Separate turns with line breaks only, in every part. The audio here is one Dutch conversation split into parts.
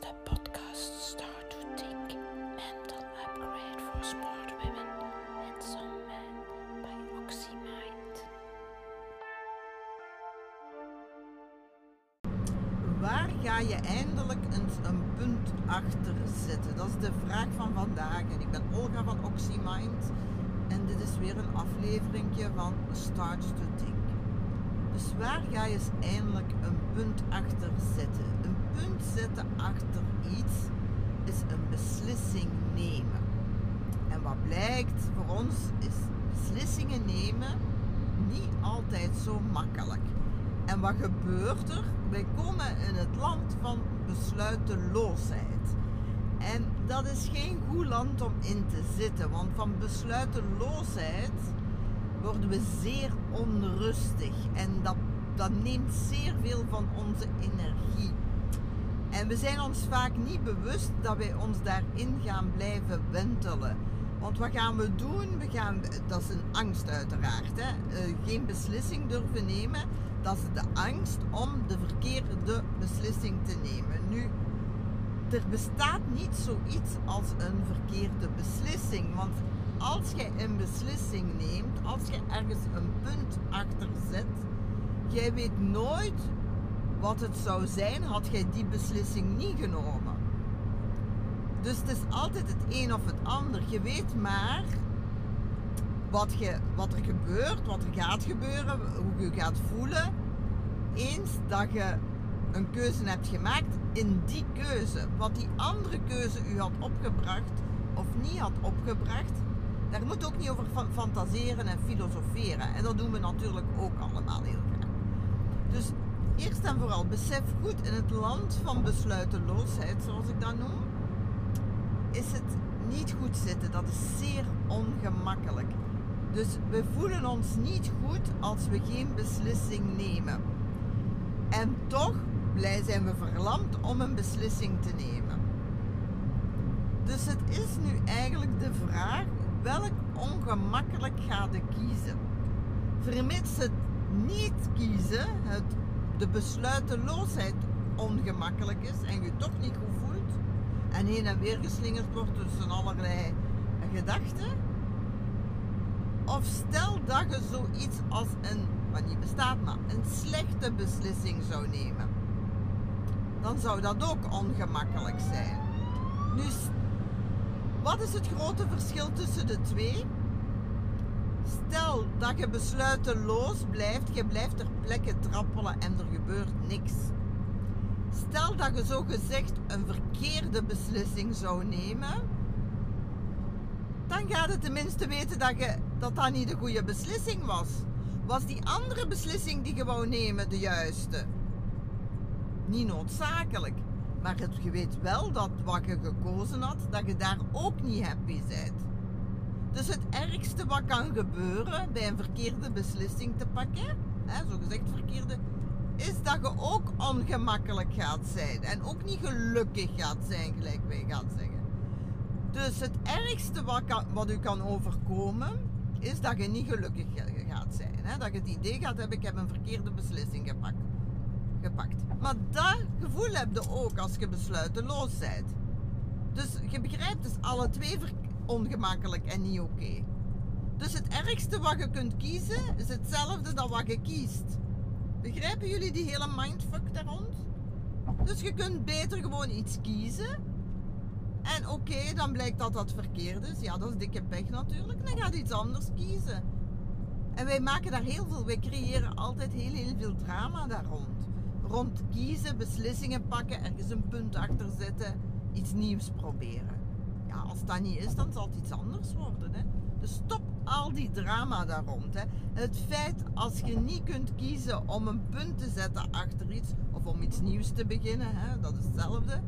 de podcast Start to Think Mental Upgrade for Smart Women and Some Men by OxyMind.
Waar ga je eindelijk eens een punt achter zetten? Dat is de vraag van vandaag. En ik ben Olga van OxyMind. En dit is weer een afleveringje van Start to Think. Dus waar ga je eens eindelijk een punt achter zetten? Punt zetten achter iets is een beslissing nemen. En wat blijkt voor ons is beslissingen nemen niet altijd zo makkelijk. En wat gebeurt er? Wij komen in het land van besluiteloosheid. En dat is geen goed land om in te zitten, want van besluiteloosheid worden we zeer onrustig en dat, dat neemt zeer veel van onze energie. En we zijn ons vaak niet bewust dat wij ons daarin gaan blijven wentelen. Want wat gaan we doen? We gaan, dat is een angst uiteraard. Hè? Uh, geen beslissing durven nemen. Dat is de angst om de verkeerde beslissing te nemen. Nu, er bestaat niet zoiets als een verkeerde beslissing. Want als je een beslissing neemt, als je ergens een punt achter zet, jij weet nooit wat het zou zijn had jij die beslissing niet genomen. Dus het is altijd het een of het ander. Je weet maar wat, je, wat er gebeurt, wat er gaat gebeuren, hoe je gaat voelen. Eens dat je een keuze hebt gemaakt in die keuze. Wat die andere keuze u had opgebracht of niet had opgebracht, daar moet ook niet over fantaseren en filosoferen. En dat doen we natuurlijk ook allemaal heel graag. Dus eerst en vooral besef goed in het land van besluiteloosheid, zoals ik dat noem, is het niet goed zitten. Dat is zeer ongemakkelijk. Dus we voelen ons niet goed als we geen beslissing nemen. En toch blij zijn we verlamd om een beslissing te nemen. Dus het is nu eigenlijk de vraag welk ongemakkelijk ga je kiezen. Vermits het niet kiezen, het, de besluiteloosheid ongemakkelijk is en je toch niet goed voelt en heen en weer geslingerd wordt tussen allerlei gedachten. Of stel dat je zoiets als een, wat niet bestaat, maar een slechte beslissing zou nemen. Dan zou dat ook ongemakkelijk zijn. Nu wat is het grote verschil tussen de twee? Stel dat je besluiteloos blijft, je blijft ter plekke trappelen en er gebeurt niks. Stel dat je zo gezegd een verkeerde beslissing zou nemen, dan gaat het tenminste weten dat, je, dat niet de goede beslissing was. Was die andere beslissing die je wou nemen de juiste? Niet noodzakelijk. Maar je weet wel dat wat je gekozen had, dat je daar ook niet happy bent. Dus het ergste wat kan gebeuren bij een verkeerde beslissing te pakken, hè, zo gezegd verkeerde, is dat je ook ongemakkelijk gaat zijn. En ook niet gelukkig gaat zijn, gelijk wij gaan zeggen. Dus het ergste wat, wat u kan overkomen, is dat je niet gelukkig gaat zijn. Hè? Dat je het idee gaat hebben, ik heb een verkeerde beslissing gepakt gepakt. Maar dat gevoel heb je ook als je besluiteloos bent. Dus je begrijpt, dus alle twee ongemakkelijk en niet oké. Dus het ergste wat je kunt kiezen is hetzelfde dan wat je kiest. Begrijpen jullie die hele mindfuck daar rond? Dus je kunt beter gewoon iets kiezen. En oké, dan blijkt dat dat verkeerd is. Ja, dat is dikke pech natuurlijk. Dan gaat iets anders kiezen. En wij maken daar heel veel, wij creëren altijd heel, heel veel drama daar rond rond kiezen, beslissingen pakken, ergens een punt achter zetten, iets nieuws proberen. Ja, als dat niet is, dan zal het iets anders worden. Hè? Dus stop al die drama daar rond. Hè? Het feit als je niet kunt kiezen om een punt te zetten achter iets of om iets nieuws te beginnen, hè? dat is hetzelfde.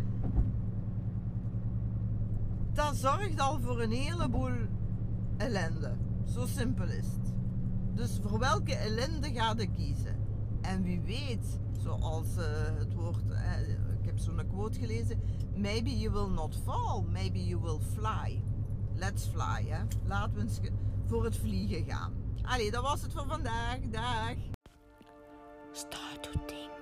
Dat zorgt al voor een heleboel ellende. Zo simpel is het. Dus voor welke ellende ga je kiezen? En wie weet, zoals uh, het woord, uh, ik heb zo'n quote gelezen, maybe you will not fall, maybe you will fly. Let's fly, hè. Laten we eens voor het vliegen gaan. Allee, dat was het voor vandaag. Dag.
Start to think.